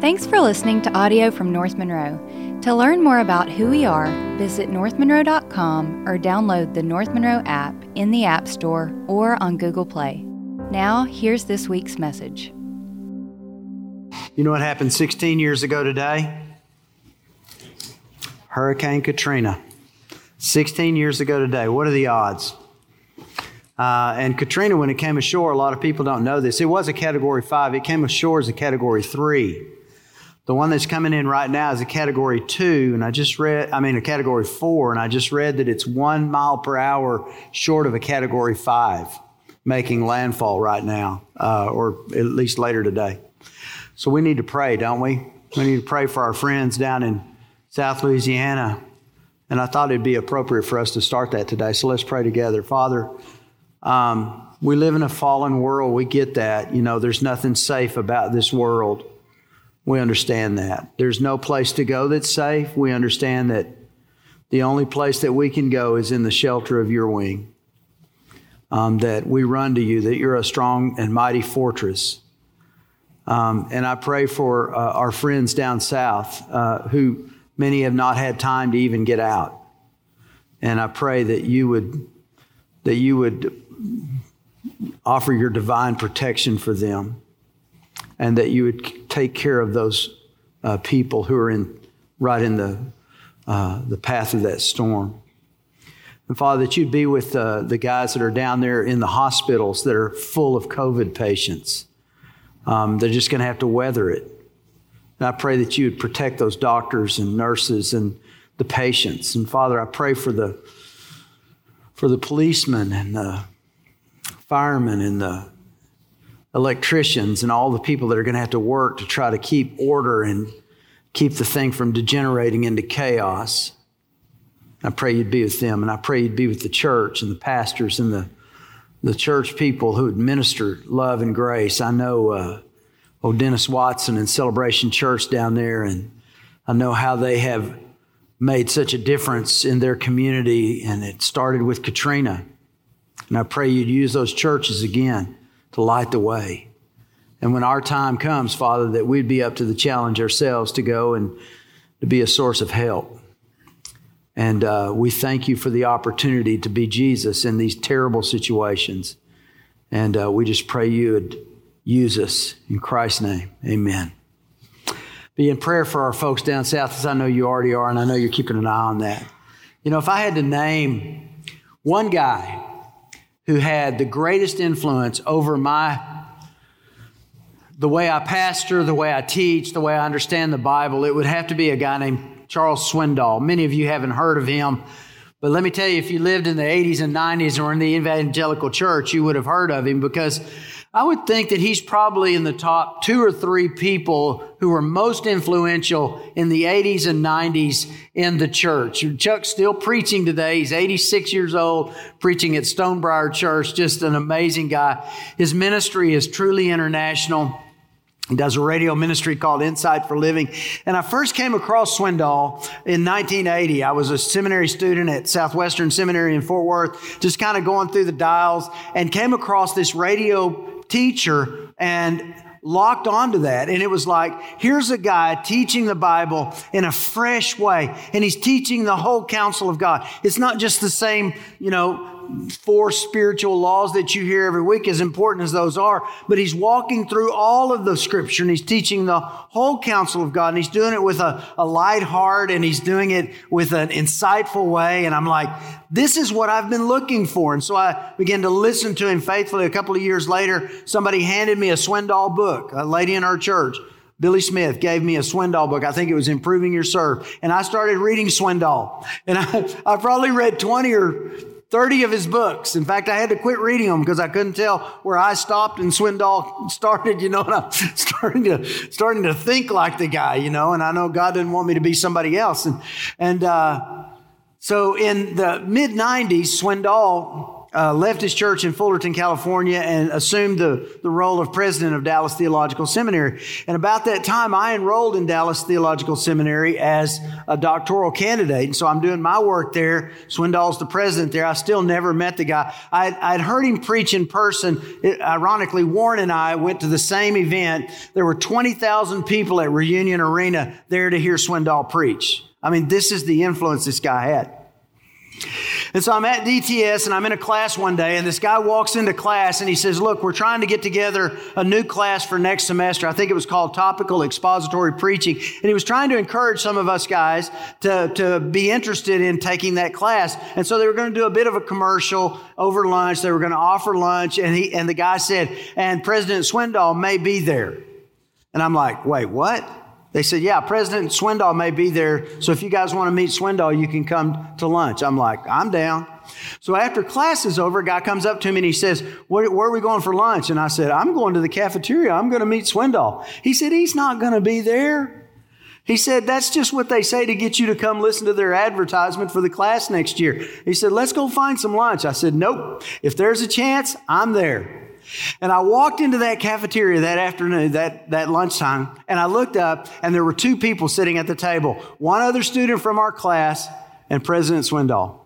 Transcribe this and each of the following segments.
Thanks for listening to audio from North Monroe. To learn more about who we are, visit northmonroe.com or download the North Monroe app in the App Store or on Google Play. Now, here's this week's message. You know what happened 16 years ago today? Hurricane Katrina. 16 years ago today. What are the odds? Uh, and Katrina, when it came ashore, a lot of people don't know this. It was a category five. It came ashore as a category three. The one that's coming in right now is a category two, and I just read, I mean, a category four, and I just read that it's one mile per hour short of a category five making landfall right now, uh, or at least later today. So we need to pray, don't we? We need to pray for our friends down in South Louisiana. And I thought it'd be appropriate for us to start that today. So let's pray together. Father, um, we live in a fallen world. We get that. You know, there's nothing safe about this world. We understand that. There's no place to go that's safe. We understand that the only place that we can go is in the shelter of your wing. Um, that we run to you, that you're a strong and mighty fortress. Um, and I pray for uh, our friends down south uh, who many have not had time to even get out. And I pray that you would that you would offer your divine protection for them and that you would take care of those uh, people who are in right in the uh, the path of that storm. And Father, that you'd be with uh, the guys that are down there in the hospitals that are full of COVID patients. Um, they're just going to have to weather it. And I pray that you would protect those doctors and nurses and the patients. And Father, I pray for the for the policemen and the firemen and the electricians and all the people that are going to have to work to try to keep order and keep the thing from degenerating into chaos. I pray you'd be with them, and I pray you'd be with the church and the pastors and the, the church people who administer love and grace. I know uh, old Dennis Watson and Celebration Church down there, and I know how they have made such a difference in their community, and it started with Katrina. And I pray you'd use those churches again to light the way. And when our time comes, Father, that we'd be up to the challenge ourselves to go and to be a source of help. And uh, we thank you for the opportunity to be Jesus in these terrible situations. And uh, we just pray you would use us in Christ's name. Amen. Be in prayer for our folks down south, as I know you already are, and I know you're keeping an eye on that. You know, if I had to name one guy who had the greatest influence over my the way I pastor, the way I teach, the way I understand the Bible, it would have to be a guy named Charles Swindoll. Many of you haven't heard of him, but let me tell you, if you lived in the 80s and 90s or in the evangelical church, you would have heard of him because I would think that he's probably in the top two or three people who were most influential in the 80s and 90s in the church. Chuck's still preaching today. He's 86 years old, preaching at Stonebriar Church. Just an amazing guy. His ministry is truly international. He does a radio ministry called Insight for Living. And I first came across Swindoll in 1980. I was a seminary student at Southwestern Seminary in Fort Worth, just kind of going through the dials and came across this radio teacher and locked onto that. And it was like, here's a guy teaching the Bible in a fresh way. And he's teaching the whole counsel of God. It's not just the same, you know, four spiritual laws that you hear every week, as important as those are, but he's walking through all of the scripture and he's teaching the whole counsel of God. And he's doing it with a, a light heart and he's doing it with an insightful way. And I'm like, this is what I've been looking for. And so I began to listen to him faithfully. A couple of years later, somebody handed me a Swindoll book, a lady in our church. Billy Smith gave me a Swindoll book. I think it was Improving Your Serve. And I started reading Swindoll. And I, I probably read 20 or 30 of his books. In fact, I had to quit reading them because I couldn't tell where I stopped and Swindoll started, you know, and I'm starting to, starting to think like the guy, you know, and I know God didn't want me to be somebody else. And, and, uh, so in the mid 90s, Swindoll uh, left his church in Fullerton, California, and assumed the, the role of president of Dallas Theological Seminary. And about that time, I enrolled in Dallas Theological Seminary as a doctoral candidate. And so I'm doing my work there. Swindoll's the president there. I still never met the guy. I'd, I'd heard him preach in person. It, ironically, Warren and I went to the same event. There were 20,000 people at Reunion Arena there to hear Swindoll preach. I mean, this is the influence this guy had. And so I'm at DTS and I'm in a class one day, and this guy walks into class and he says, Look, we're trying to get together a new class for next semester. I think it was called Topical Expository Preaching. And he was trying to encourage some of us guys to, to be interested in taking that class. And so they were going to do a bit of a commercial over lunch. They were going to offer lunch. And, he, and the guy said, And President Swindoll may be there. And I'm like, Wait, what? They said, Yeah, President Swindoll may be there. So if you guys want to meet Swindoll, you can come to lunch. I'm like, I'm down. So after class is over, a guy comes up to me and he says, where, are we going for lunch? And I said, I'm going to the cafeteria. I'm going to meet Swindoll. He said, He's not going to be there. He said, That's just what they say to get you to come listen to their advertisement for the class next year. He said, Let's go find some lunch. I said, Nope. If there's a chance, I'm there. And I walked into that cafeteria that afternoon, that, that lunchtime, and I looked up, and there were two people sitting at the table one other student from our class and President Swindoll.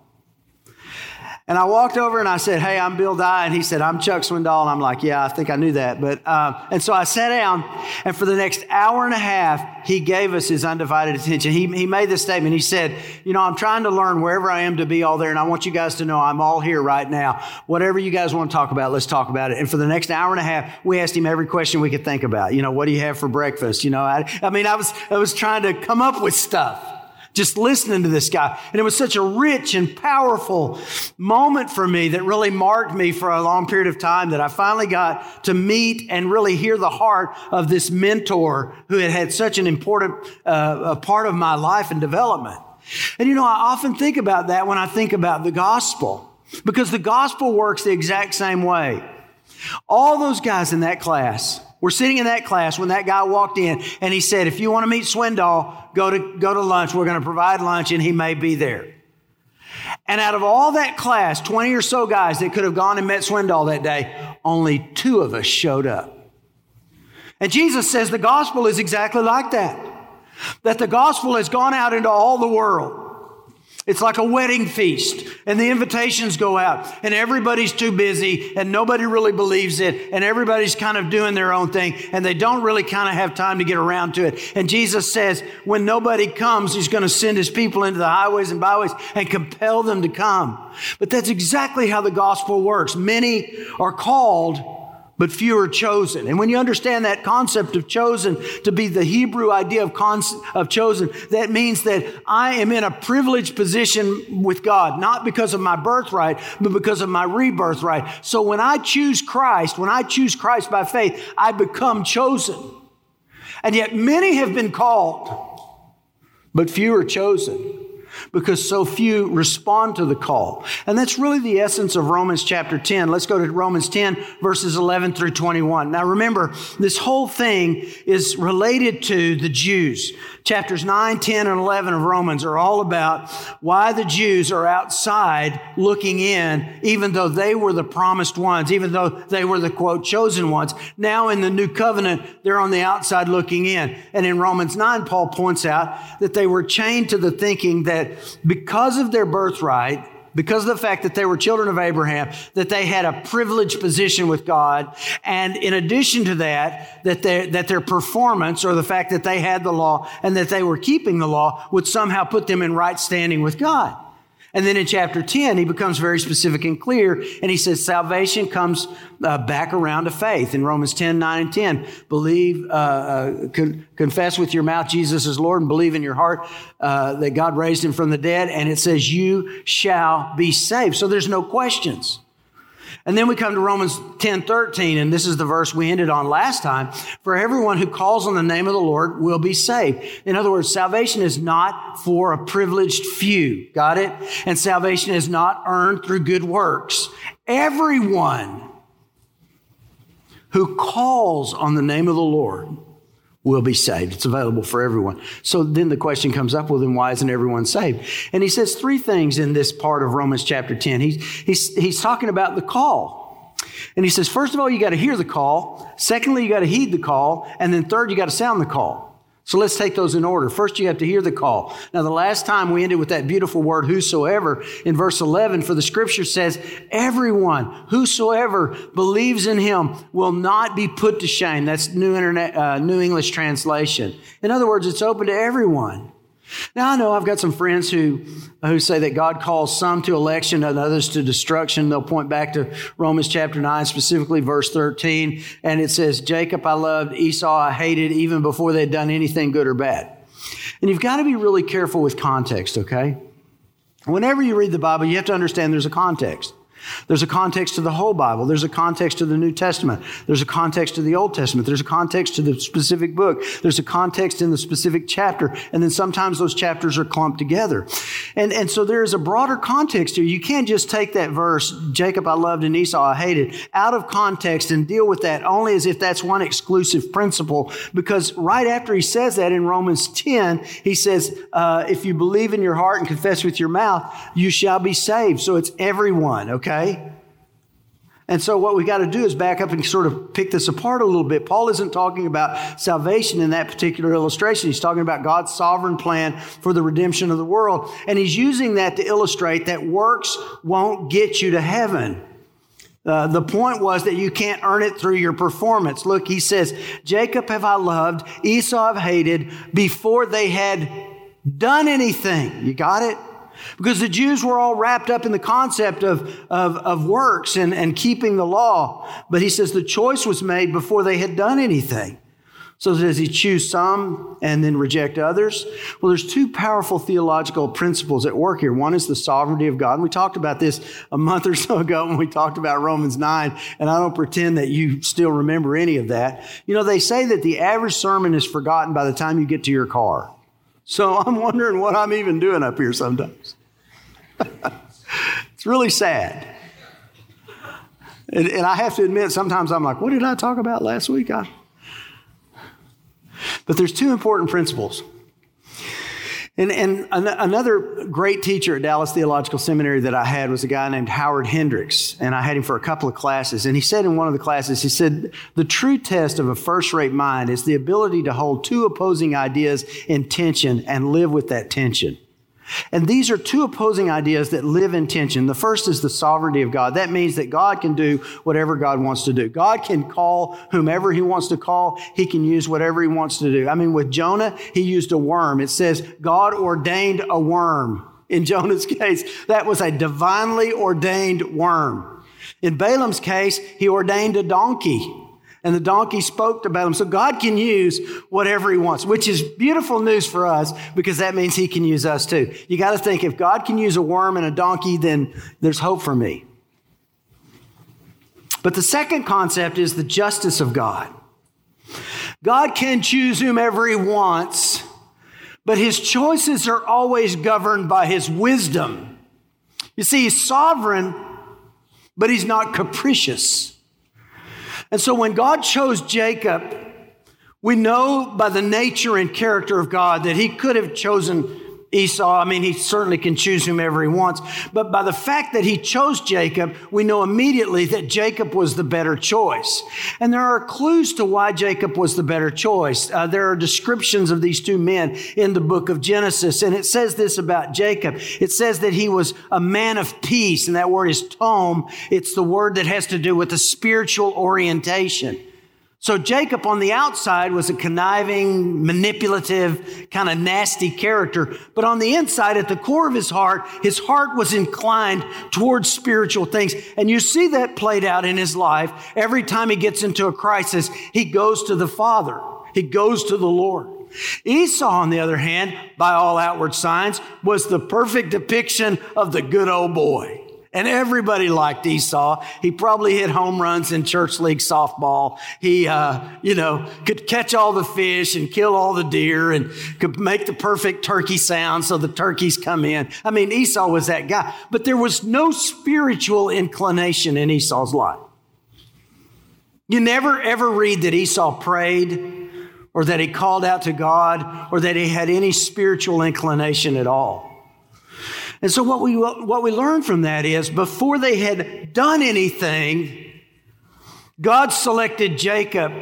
And I walked over and I said, Hey, I'm Bill Dye. And he said, I'm Chuck Swindoll. And I'm like, Yeah, I think I knew that. But, uh, and so I sat down, and for the next hour and a half, he gave us his undivided attention. He, he made this statement. He said, You know, I'm trying to learn wherever I am to be all there, and I want you guys to know I'm all here right now. Whatever you guys want to talk about, let's talk about it. And for the next hour and a half, we asked him every question we could think about. You know, what do you have for breakfast? You know, I, I mean, I was, I was trying to come up with stuff just listening to this guy. And it was such a rich and powerful moment for me that really marked me for a long period of time that I finally got to meet and really hear the heart of this mentor who had had such an important uh, part of my life and development. And you know, I often think about that when I think about the gospel because the gospel works the exact same way. All those guys in that class we're sitting in that class when that guy walked in and he said, if you want to meet Swindoll, go to, go to lunch. We're going to provide lunch and he may be there. And out of all that class, 20 or so guys that could have gone and met Swindoll that day, only two of us showed up. And Jesus says the gospel is exactly like that. That the gospel has gone out into all the world. It's like a wedding feast, and the invitations go out, and everybody's too busy, and nobody really believes it, and everybody's kind of doing their own thing, and they don't really kind of have time to get around to it. And Jesus says, when nobody comes, He's going to send His people into the highways and byways and compel them to come. But that's exactly how the gospel works. Many are called, but few are chosen. And when you understand that concept of chosen to be the Hebrew idea of, of chosen, that means that I am in a privileged position with God, not because of my birthright, but because of my rebirthright. So when I choose Christ, when I choose Christ by faith, I become chosen. And yet many have been called, but few are chosen because so few respond to the call. And that's really the essence of Romans chapter 10. Let's go to Romans 10, verses 11 through 21. Now remember, this whole thing is related to the Jews. Chapters 9, 10, and 11 of Romans are all about why the Jews are outside looking in, even though they were the promised ones, even though they were the quote chosen ones. Now in the new covenant, they're on the outside looking in. And in Romans 9, Paul points out that they were chained to the thinking that because of their birthright, because of the fact that they were children of Abraham, that they had a privileged position with God. And in addition to that, that, that their performance or the fact that they had the law and that they were keeping the law would somehow put them in right standing with God. And then in chapter 10, he becomes very specific and clear, and he says salvation comes uh, back around to faith. In Romans 10, 9, and 10, believe, uh, uh, con- confess with your mouth Jesus is Lord, and believe in your heart uh, that God raised him from the dead, and it says you shall be saved. So there's no questions. And then we come to Romans 10 13, and this is the verse we ended on last time. For everyone who calls on the name of the Lord will be saved. In other words, salvation is not for a privileged few. Got it? And salvation is not earned through good works. Everyone who calls on the name of the Lord will be saved. It's available for everyone. So then the question comes up, well, then why isn't everyone saved? And he says three things in this part of Romans chapter 10. He's, he's, he's talking about the call. And he says, first of all, you got to hear the call. Secondly, you got to heed the call. And then third, you got to sound the call. So let's take those in order. First, you have to hear the call. Now, the last time we ended with that beautiful word, whosoever, in verse 11, for the scripture says, everyone, whosoever believes in him will not be put to shame. That's New, Internet, uh, New English translation. In other words, it's open to everyone. Now, I know I've got some friends who, who say that God calls some to election and others to destruction. They'll point back to Romans chapter 9, specifically verse 13, and it says, Jacob I loved, Esau I hated, even before they'd done anything good or bad. And you've got to be really careful with context, okay? Whenever you read the Bible, you have to understand there's a context. There's a context to the whole Bible. There's a context to the New Testament. There's a context to the Old Testament. There's a context to the specific book. There's a context in the specific chapter. And then sometimes those chapters are clumped together. And, and so there is a broader context here. You can't just take that verse, Jacob I loved and Esau I hated, out of context and deal with that only as if that's one exclusive principle. Because right after he says that in Romans 10, he says, uh, if you believe in your heart and confess with your mouth, you shall be saved. So it's everyone, okay? Okay? And so, what we got to do is back up and sort of pick this apart a little bit. Paul isn't talking about salvation in that particular illustration. He's talking about God's sovereign plan for the redemption of the world. And he's using that to illustrate that works won't get you to heaven. Uh, the point was that you can't earn it through your performance. Look, he says, Jacob have I loved, Esau have hated before they had done anything. You got it? Because the Jews were all wrapped up in the concept of, of, of works and, and keeping the law. But he says the choice was made before they had done anything. So does he choose some and then reject others? Well, there's two powerful theological principles at work here. One is the sovereignty of God. And we talked about this a month or so ago when we talked about Romans 9, and I don't pretend that you still remember any of that. You know, they say that the average sermon is forgotten by the time you get to your car. So I'm wondering what I'm even doing up here sometimes. it's really sad. And, and, I have to admit, sometimes I'm like, what did I talk about last week? I... But there's two important principles and, and an- another great teacher at Dallas Theological Seminary that I had was a guy named Howard Hendricks, and I had him for a couple of classes. And he said in one of the classes, he said, the true test of a first rate mind is the ability to hold two opposing ideas in tension and live with that tension. And these are two opposing ideas that live in tension. The first is the sovereignty of God. That means that God can do whatever God wants to do. God can call whomever he wants to call. He can use whatever he wants to do. I mean, with Jonah, he used a worm. It says God ordained a worm. In Jonah's case, that was a divinely ordained worm. In Balaam's case, he ordained a donkey and the donkey spoke to Balaam. So God can use whatever he wants, which is beautiful news for us because that means he can use us too. You got to think if God can use a worm and a donkey, then there's hope for me. But the second concept is the justice of God. God can choose whomever he wants, but his choices are always governed by his wisdom. You see, he's sovereign, but he's not capricious. And so when God chose Jacob, we know by the nature and character of God that he could have chosen Esau. I mean, he certainly can choose whomever he wants. But by the fact that he chose Jacob, we know immediately that Jacob was the better choice. And there are clues to why Jacob was the better choice. Uh, there are descriptions of these two men in the book of Genesis. And it says this about Jacob. It says that he was a man of peace. And that word is tome, It's the word that has to do with a spiritual orientation. So Jacob on the outside was a conniving, manipulative, kind of nasty character. But on the inside, at the core of his heart, his heart was inclined towards spiritual things. And you see that played out in his life. Every time he gets into a crisis, he goes to the Father. He goes to the Lord. Esau, on the other hand, by all outward signs, was the perfect depiction of the good old boy. And everybody liked Esau. He probably hit home runs in church league softball. He, uh, you know, could catch all the fish and kill all the deer and could make the perfect turkey sound so the turkeys come in. I mean, Esau was that guy. But there was no spiritual inclination in Esau's life. You never ever read that Esau prayed or that he called out to God or that he had any spiritual inclination at all. And so what we, what we learn from that is before they had done anything, God selected Jacob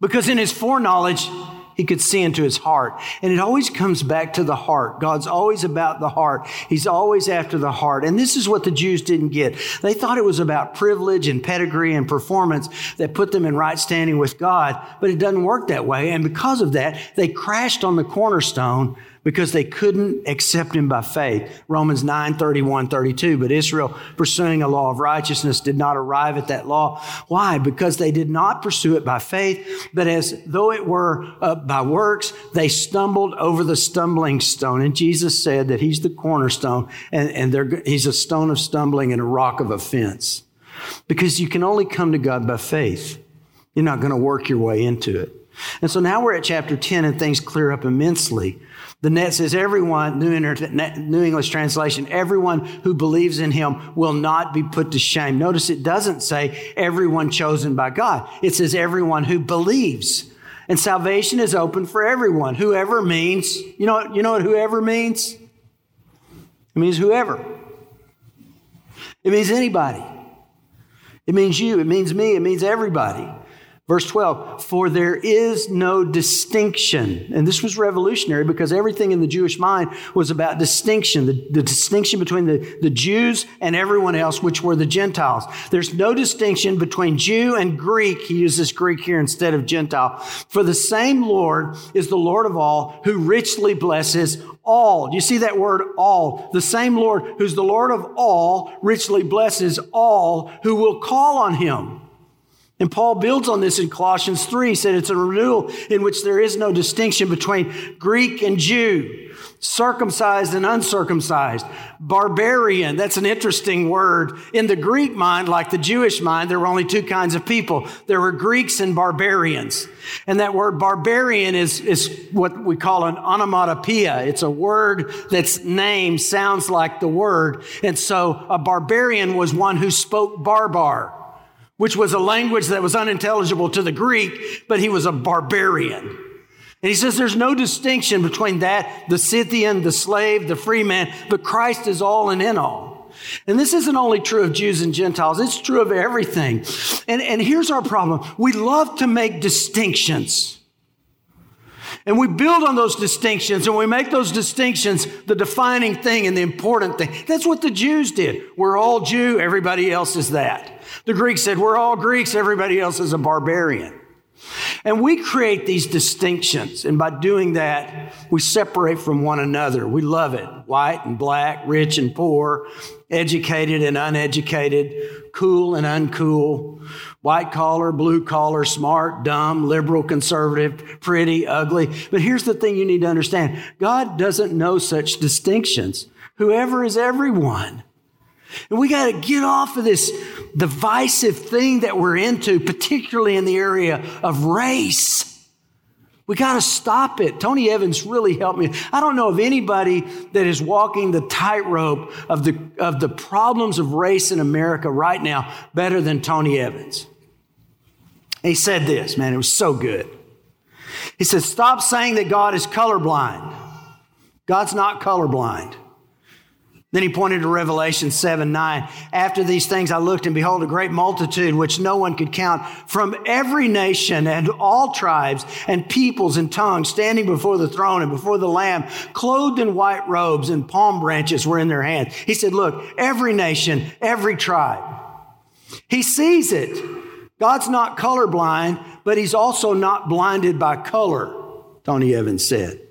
because in his foreknowledge, he could see into his heart. And it always comes back to the heart. God's always about the heart. He's always after the heart. And this is what the Jews didn't get. They thought it was about privilege and pedigree and performance that put them in right standing with God, but it doesn't work that way. And because of that, they crashed on the cornerstone because they couldn't accept him by faith. Romans 9, 31, 32. But Israel, pursuing a law of righteousness, did not arrive at that law. Why? Because they did not pursue it by faith, but as though it were uh, by works, they stumbled over the stumbling stone. And Jesus said that he's the cornerstone and, and he's a stone of stumbling and a rock of offense. Because you can only come to God by faith. You're not going to work your way into it. And so now we're at chapter 10 and things clear up immensely. The NET says, everyone, New, New, English translation, everyone who believes in him will not be put to shame. Notice it doesn't say everyone chosen by God. It says everyone who believes. And salvation is open for everyone. Whoever means, you know, you know what whoever means? It means whoever. It means anybody. It means you. It means me. It means everybody. Verse 12, for there is no distinction. And this was revolutionary because everything in the Jewish mind was about distinction, the, the, distinction between the, the Jews and everyone else, which were the Gentiles. There's no distinction between Jew and Greek. He uses Greek here instead of Gentile. For the same Lord is the Lord of all who richly blesses all. Do you see that word all? The same Lord who's the Lord of all richly blesses all who will call on him. And Paul builds on this in Colossians 3. He said it's a renewal in which there is no distinction between Greek and Jew, circumcised and uncircumcised, barbarian. That's an interesting word. In the Greek mind, like the Jewish mind, there were only two kinds of people. There were Greeks and barbarians. And that word barbarian is, is what we call an onomatopoeia. It's a word that's name sounds like the word. And so a barbarian was one who spoke barbar which was a language that was unintelligible to the Greek, but he was a barbarian. And he says there's no distinction between that, the Scythian, the slave, the free man, but Christ is all and in all. And this isn't only true of Jews and Gentiles, it's true of everything. And, and here's our problem we love to make distinctions. And we build on those distinctions and we make those distinctions the defining thing and the important thing. That's what the Jews did. We're all Jew, everybody else is that. The Greeks said, We're all Greeks, everybody else is a barbarian. And we create these distinctions. And by doing that, we separate from one another. We love it. White and black, rich and poor, educated and uneducated, cool and uncool, white collar, blue collar, smart, dumb, liberal, conservative, pretty, ugly. But here's the thing you need to understand God doesn't know such distinctions. Whoever is everyone. And we got to get off of this divisive thing that we're into, particularly in the area of race. We got to stop it. Tony Evans really helped me. I don't know of anybody that is walking the tightrope of the, of the problems of race in America right now better than Tony Evans. He said this, man, it was so good. He said, Stop saying that God is colorblind. God's not colorblind. Then he pointed to Revelation 7 9. After these things I looked, and behold, a great multitude, which no one could count, from every nation and all tribes and peoples and tongues, standing before the throne and before the Lamb, clothed in white robes, and palm branches were in their hands. He said, Look, every nation, every tribe. He sees it. God's not colorblind, but he's also not blinded by color, Tony Evans said.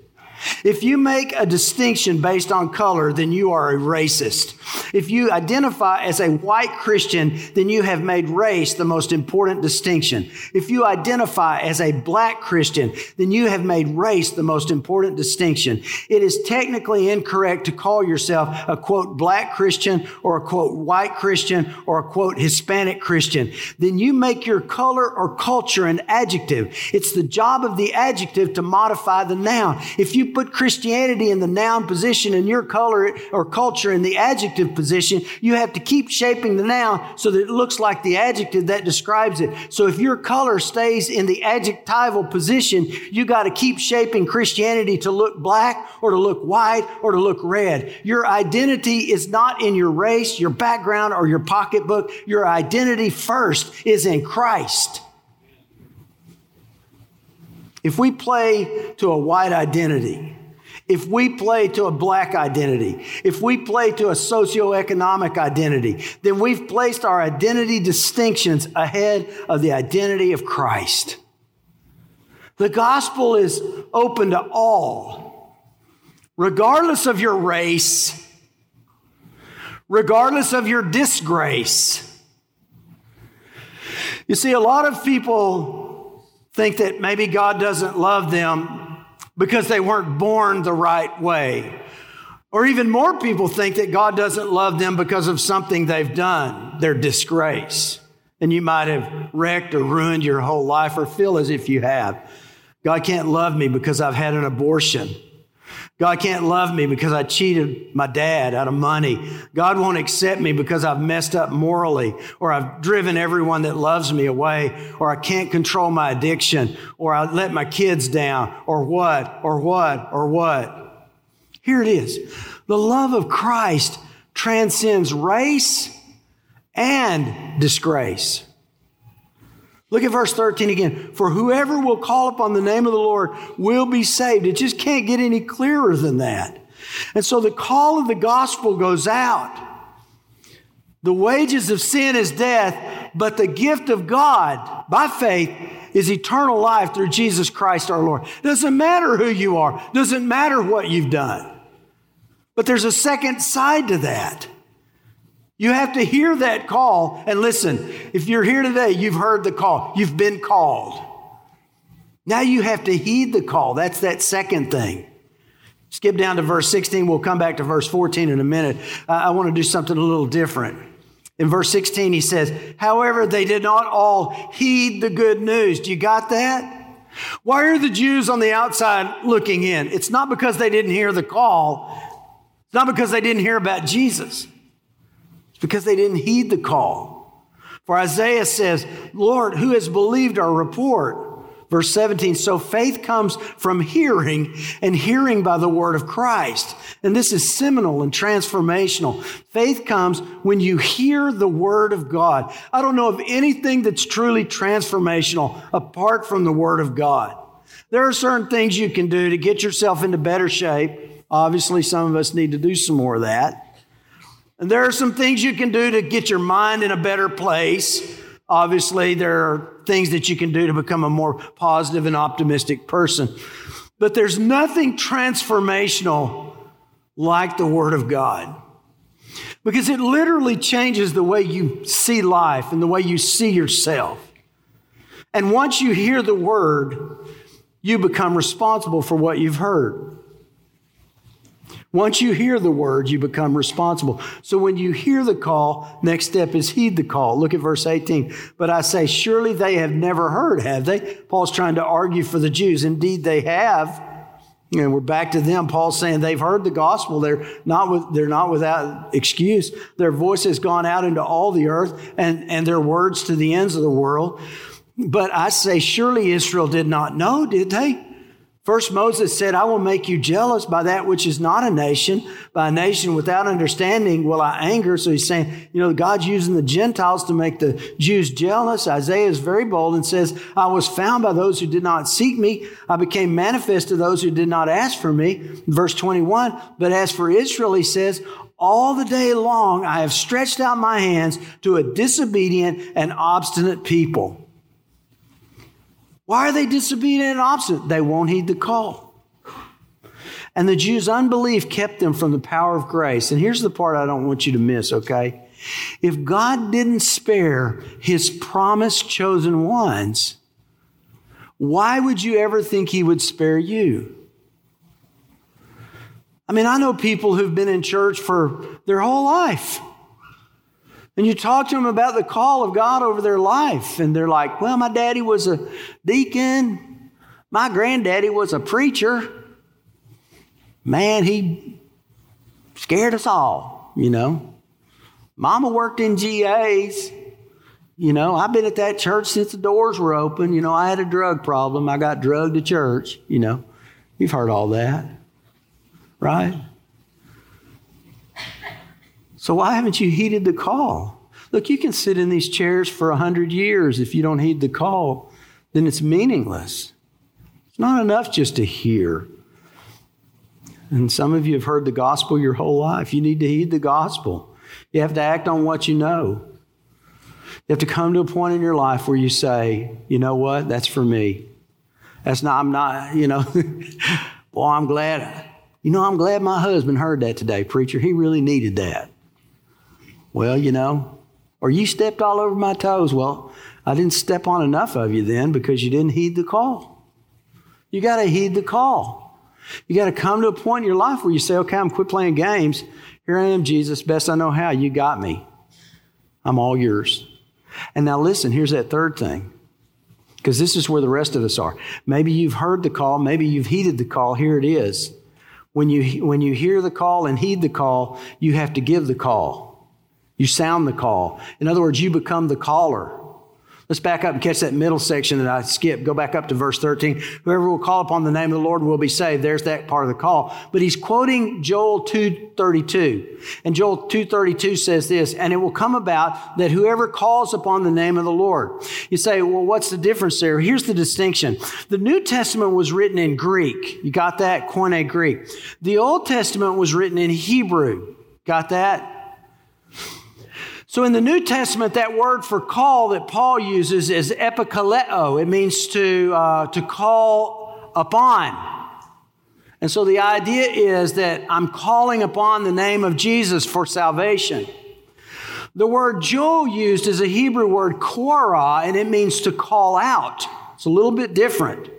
If you make a distinction based on color, then you are a racist. If you identify as a white Christian, then you have made race the most important distinction. If you identify as a black Christian, then you have made race the most important distinction. It is technically incorrect to call yourself a quote black Christian or a quote white Christian or a quote Hispanic Christian. Then you make your color or culture an adjective. It's the job of the adjective to modify the noun. If you you put Christianity in the noun position and your color or culture in the adjective position, you have to keep shaping the noun so that it looks like the adjective that describes it. So if your color stays in the adjectival position, you got to keep shaping Christianity to look black or to look white or to look red. Your identity is not in your race, your background, or your pocketbook. Your identity first is in Christ. If we play to a white identity, if we play to a black identity, if we play to a socioeconomic identity, then we've placed our identity distinctions ahead of the identity of Christ. The gospel is open to all, regardless of your race, regardless of your disgrace. You see, a lot of people think that maybe God doesn't love them because they weren't born the right way. Or even more people think that God doesn't love them because of something they've done, their disgrace. And you might have wrecked or ruined your whole life or feel as if you have. God can't love me because I've had an abortion. God can't love me because I cheated my dad out of money. God won't accept me because I've messed up morally, or I've driven everyone that loves me away, or I can't control my addiction, or I let my kids down, or what, or what, or what. Here it is. The love of Christ transcends race and disgrace. Look at verse 13 again. For whoever will call upon the name of the Lord will be saved. It just can't get any clearer than that. And so the call of the gospel goes out. The wages of sin is death, but the gift of God by faith is eternal life through Jesus Christ our Lord. Doesn't matter who you are, doesn't matter what you've done. But there's a second side to that. You have to hear that call and listen. If you're here today, you've heard the call, you've been called. Now you have to heed the call. That's that second thing. Skip down to verse 16. We'll come back to verse 14 in a minute. I want to do something a little different. In verse 16, he says, However, they did not all heed the good news. Do you got that? Why are the Jews on the outside looking in? It's not because they didn't hear the call, it's not because they didn't hear about Jesus. It's because they didn't heed the call. For Isaiah says, Lord, who has believed our report? Verse 17, so faith comes from hearing, and hearing by the word of Christ. And this is seminal and transformational. Faith comes when you hear the word of God. I don't know of anything that's truly transformational apart from the word of God. There are certain things you can do to get yourself into better shape. Obviously, some of us need to do some more of that. And there are some things you can do to get your mind in a better place. Obviously, there are things that you can do to become a more positive and optimistic person. But there's nothing transformational like the Word of God. Because it literally changes the way you see life and the way you see yourself. And once you hear the Word, you become responsible for what you've heard. Once you hear the word, you become responsible. So when you hear the call, next step is heed the call. Look at verse 18. But I say, surely they have never heard, have they? Paul's trying to argue for the Jews. Indeed, they have. And we're back to them. Paul's saying they've heard the gospel. They're not, with, they're not without excuse. Their voice has gone out into all the earth and, and their words to the ends of the world. But I say, surely Israel did not know, did they? First, Moses said, I will make you jealous by that which is not a nation. By a nation without understanding will I anger. So he's saying, you know, God's using the Gentiles to make the Jews jealous. Isaiah is very bold and says, I was found by those who did not seek me. I became manifest to those who did not ask for me. Verse 21. But as for Israel, he says, all the day long I have stretched out my hands to a disobedient and obstinate people. Why are they disobedient and obstinate? They won't heed the call. And the Jews' unbelief kept them from the power of grace. And here's the part I don't want you to miss, okay? If God didn't spare his promised chosen ones, why would you ever think he would spare you? I mean, I know people who've been in church for their whole life. And you talk to them about the call of God over their life, and they're like, Well, my daddy was a deacon, my granddaddy was a preacher. man, he scared us all, you know. Mama worked in GAs. You know, I've been at that church since the doors were open. You know, I had a drug problem. I got drugged to church. You know, you've heard all that, right? So why haven't you heeded the call? Look, you can sit in these chairs for a hundred years. If you don't heed the call, then it's meaningless. It's not enough just to hear. And some of you have heard the gospel your whole life. You need to heed the gospel. You have to act on what you know. You have to come to a point in your life where you say, you know what, that's for me. That's not, I'm not, you know, well, I'm glad, you know, I'm glad my husband heard that today, preacher. He really needed that. Well, you know, or you stepped all over my toes. Well, I didn't step on enough of you then because you didn't heed the call. You got to heed the call. You got to come to a point in your life where you say, okay, I'm quit playing games. Here I am, Jesus, best I know how. You got me. I'm all yours. And now listen, here's that third thing. Because this is where the rest of us are. Maybe you've heard the call, maybe you've heeded the call. Here it is. When you, when you hear the call and heed the call, you have to give the call. You sound the call. In other words, you become the caller. Let's back up and catch that middle section that I skipped. Go back up to verse 13. Whoever will call upon the name of the Lord will be saved. There's that part of the call. But he's quoting Joel 2:32. And Joel 2:32 says this, and it will come about that whoever calls upon the name of the Lord. You say, well, what's the difference there? Here's the distinction. The New Testament was written in Greek. You got that? Koine Greek. The Old Testament was written in Hebrew. Got that? So in the New Testament, that word for call that Paul uses is epikaleo. It means to, uh, to call upon. And so the idea is that I'm calling upon the name of Jesus for salvation. The word Joel used is a Hebrew word korah, and it means to call out. It's a little bit different.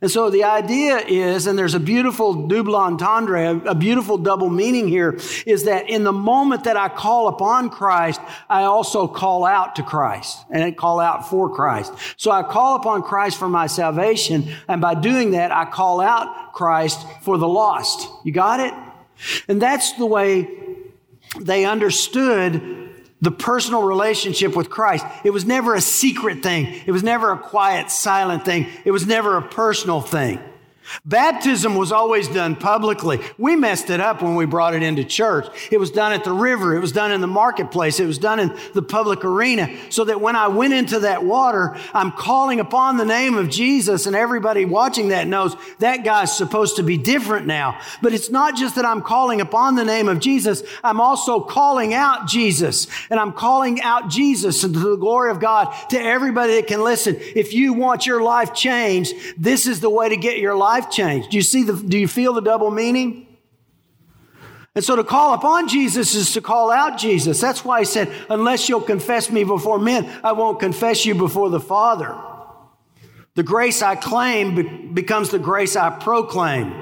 And so the idea is, and there's a beautiful double entendre, a, beautiful double meaning here, is that in the moment that I call upon Christ, I also call out to Christ and I call out for Christ. So I call upon Christ for my salvation, and by doing that, I call out Christ for the lost. You got it? And that's the way they understood the personal relationship with Christ. It was never a secret thing. It was never a quiet, silent thing. It was never a personal thing. Baptism was always done publicly. We messed it up when we brought it into church. It was done at the river. It was done in the marketplace. It was done in the public arena so that when I went into that water, I'm calling upon the name of Jesus and everybody watching that knows that guy's supposed to be different now. But it's not just that I'm calling upon the name of Jesus. I'm also calling out Jesus and I'm calling out Jesus to the glory of God to everybody that can listen. If you want your life changed, this is the way to get your life life changed. Do you see the, do you feel the double meaning? And so to call upon Jesus is to call out Jesus. That's why he said, unless you'll confess me before men, I won't confess you before the Father. The grace I claim be- becomes the grace I proclaim.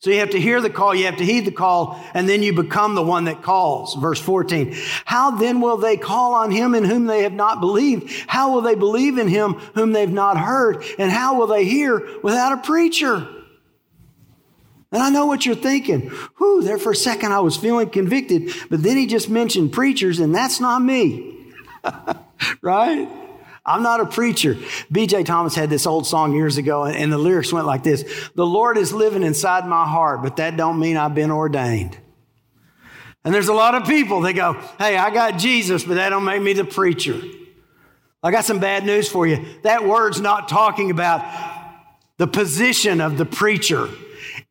So you have to hear the call, you have to heed the call, and then you become the one that calls. Verse 14. How then will they call on him in whom they have not believed? How will they believe in him whom they've not heard? And how will they hear without a preacher? And I know what you're thinking. Whew, there for a second I was feeling convicted, but then he just mentioned preachers, and that's not me. right? I'm not a preacher. B.J. Thomas had this old song years ago, and the lyrics went like this The Lord is living inside my heart, but that don't mean I've been ordained. And there's a lot of people that go, Hey, I got Jesus, but that don't make me the preacher. I got some bad news for you. That word's not talking about the position of the preacher,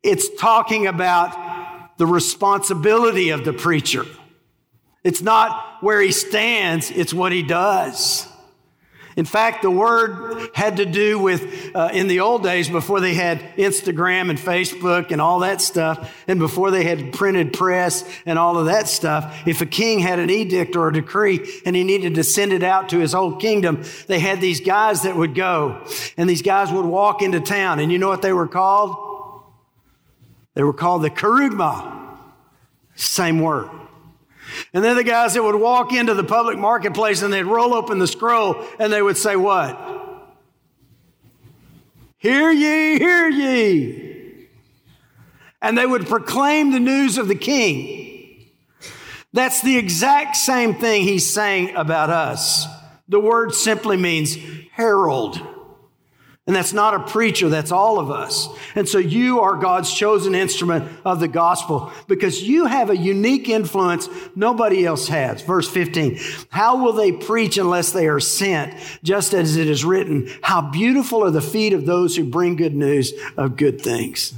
it's talking about the responsibility of the preacher. It's not where he stands, it's what he does. In fact, the word had to do with, uh, in the old days, before they had Instagram and Facebook and all that stuff, and before they had printed press and all of that stuff, if a king had an edict or a decree and he needed to send it out to his whole kingdom, they had these guys that would go, and these guys would walk into town, and you know what they were called? They were called the kerugma. Same word. And then the guys that would walk into the public marketplace and they'd roll open the scroll and they would say, What? Hear ye, hear ye. and they would proclaim the news of the king. That's the exact same thing he's saying about us. The word simply means herald. And that's not a preacher, that's all of us. And so you are God's chosen instrument of the gospel because you have a unique influence nobody else has. Verse 15 How will they preach unless they are sent? Just as it is written, How beautiful are the feet of those who bring good news of good things.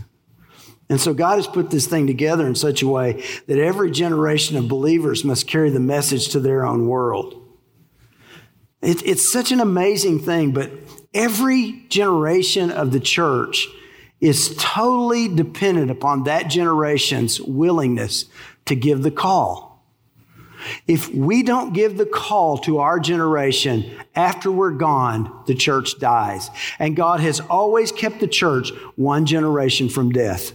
And so God has put this thing together in such a way that every generation of believers must carry the message to their own world. It, it's such an amazing thing, but every generation of the church is totally dependent upon that generation's willingness to give the call. If we don't give the call to our generation after we're gone, the church dies. And God has always kept the church one generation from death.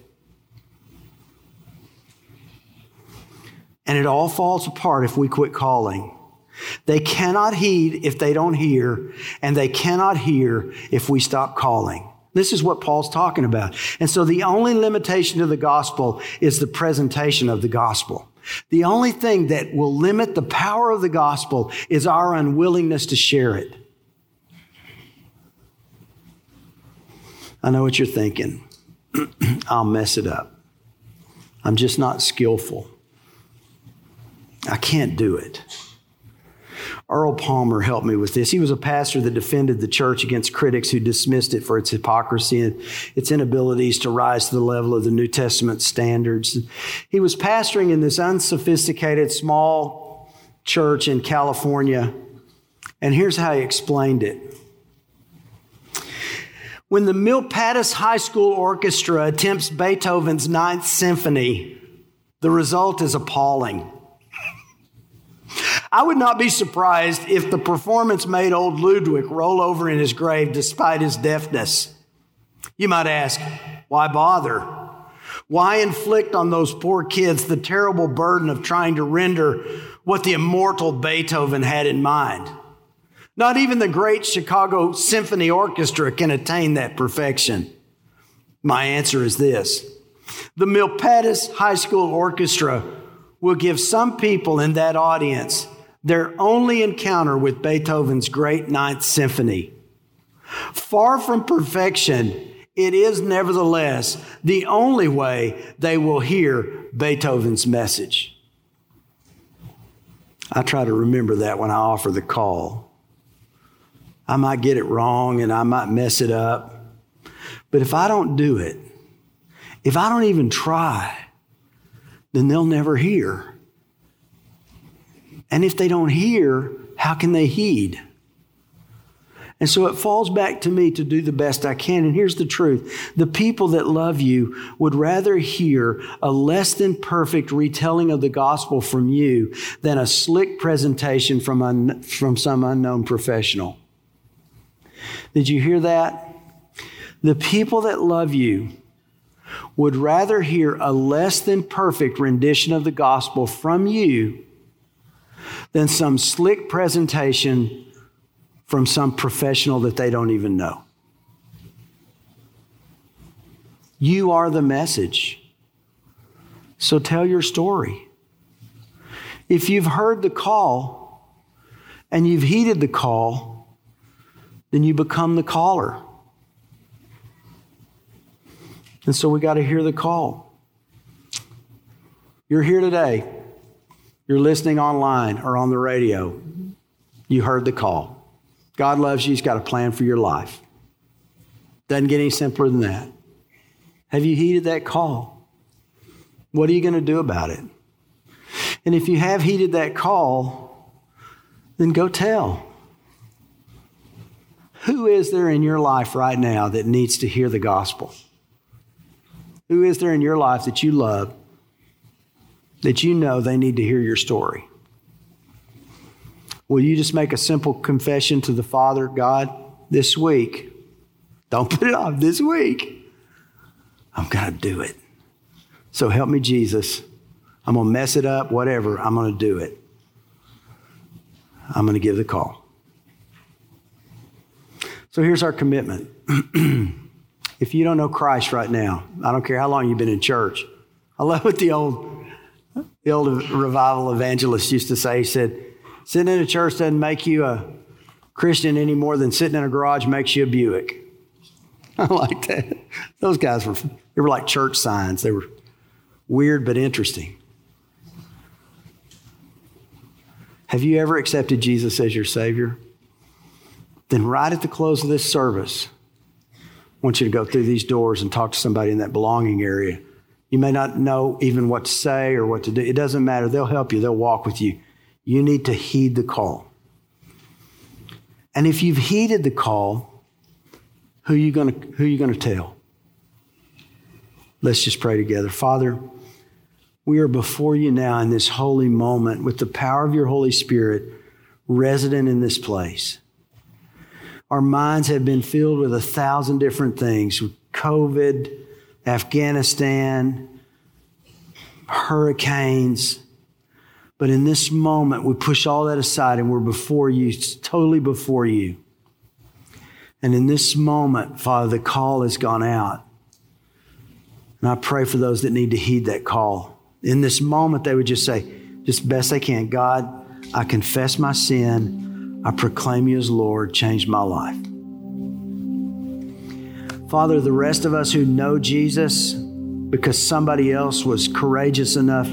And it all falls apart if we quit calling. They cannot heed if they don't hear, and they cannot hear if we stop calling. This is what Paul's talking about. And so the only limitation to the gospel is the presentation of the gospel. The only thing that will limit the power of the gospel is our unwillingness to share it. I know what you're thinking. I'll mess it up. I'm just not skillful. I can't do it. Earl Palmer helped me with this. He was a pastor that defended the church against critics who dismissed it for its hypocrisy and its inabilities to rise to the level of the New Testament standards. He was pastoring in this unsophisticated small church in California, and here's how he explained it. When the Milpitas High School Orchestra attempts Beethoven's Ninth Symphony, the result is appalling. I would not be surprised if the performance made old Ludwig roll over in his grave despite his deafness. You might ask, why bother? Why inflict on those poor kids the terrible burden of trying to render what the immortal Beethoven had in mind? Not even the great Chicago Symphony Orchestra can attain that perfection. My answer is this the Milpitas High School Orchestra will give some people in that audience their only encounter with Beethoven's great Ninth Symphony. Far from perfection, it is nevertheless the only way they will hear Beethoven's message. I try to remember that when I offer the call. I might get it wrong and I might mess it up. But if I don't do it, if I don't even try, then they'll never hear. And if they don't hear, how can they heed? And so it falls back to me to do the best I can. And here's the truth the people that love you would rather hear a less than perfect retelling of the gospel from you than a slick presentation from, un- from some unknown professional. Did you hear that? The people that love you would rather hear a less than perfect rendition of the gospel from you than some slick presentation from some professional that they don't even know. You are the message. So tell your story. If you've heard the call and you've heeded the call, then you become the caller. And so we got to hear the call. You're here today. You're listening online or on the radio. You heard the call. God loves you. He's got a plan for your life. Doesn't get any simpler than that. Have you heeded that call? What are you going to do about it? And if you have heeded that call, then go tell. Who is there in your life right now that needs to hear the gospel? Who is there in your life that you love that you know they need to hear your story? Will you just make a simple confession to the Father, God, this week? Don't put it off this week. I'm going to do it. So help me, Jesus. I'm going to mess it up, whatever. I'm going to do it. I'm going to give the call. So here's our commitment. if you don't know Christ right now, I don't care how long you've been in church. I love what the old the old revival evangelist used to say. He said, "Sitting in a church doesn't make you a Christian any more than sitting in a garage makes you a Buick." I like that. Those guys were they were like church signs. They were weird but interesting. Have you ever accepted Jesus as your Savior? Then, right at the close of this service, I want you to go through these doors and talk to somebody in that belonging area. You may not know even what to say or what to do. It doesn't matter. They'll help you, they'll walk with you. You need to heed the call. And if you've heeded the call, who are you going to, who you going to tell? Let's just pray together. Father, we are before you now in this holy moment with the power of your Holy Spirit resident in this place. Our minds have been filled with a thousand different things COVID, Afghanistan, hurricanes. But in this moment, we push all that aside and we're before you, totally before you. And in this moment, Father, the call has gone out. And I pray for those that need to heed that call in this moment, they would just say, just best they can, God, I confess my sin. I proclaim you as Lord. Change my life. Father, the rest of us who know Jesus because somebody else was courageous enough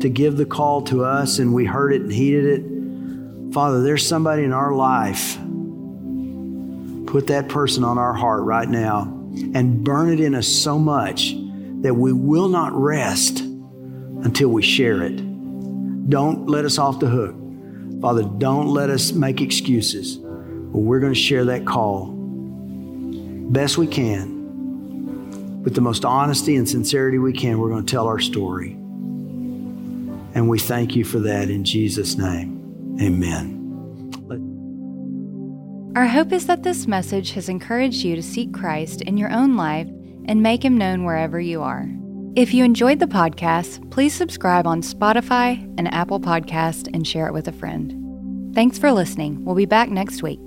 to give the call to us and we heard it and heeded it. Father, there's somebody in our life. Put that person on our heart right now and burn it in us so much that we will not rest until we share it. Don't let us off the hook. Father, don't let us make excuses. We're going to share that call best we can. With the most honesty and sincerity we can, we're going to tell our story. And we thank you for that in Jesus' name. Amen. Our hope is that this message has encouraged you to seek Christ in your own life and make him known wherever you are. If you enjoyed the podcast, please subscribe on Spotify and Apple Podcast and share it with a friend. Thanks for listening. We'll be back next week.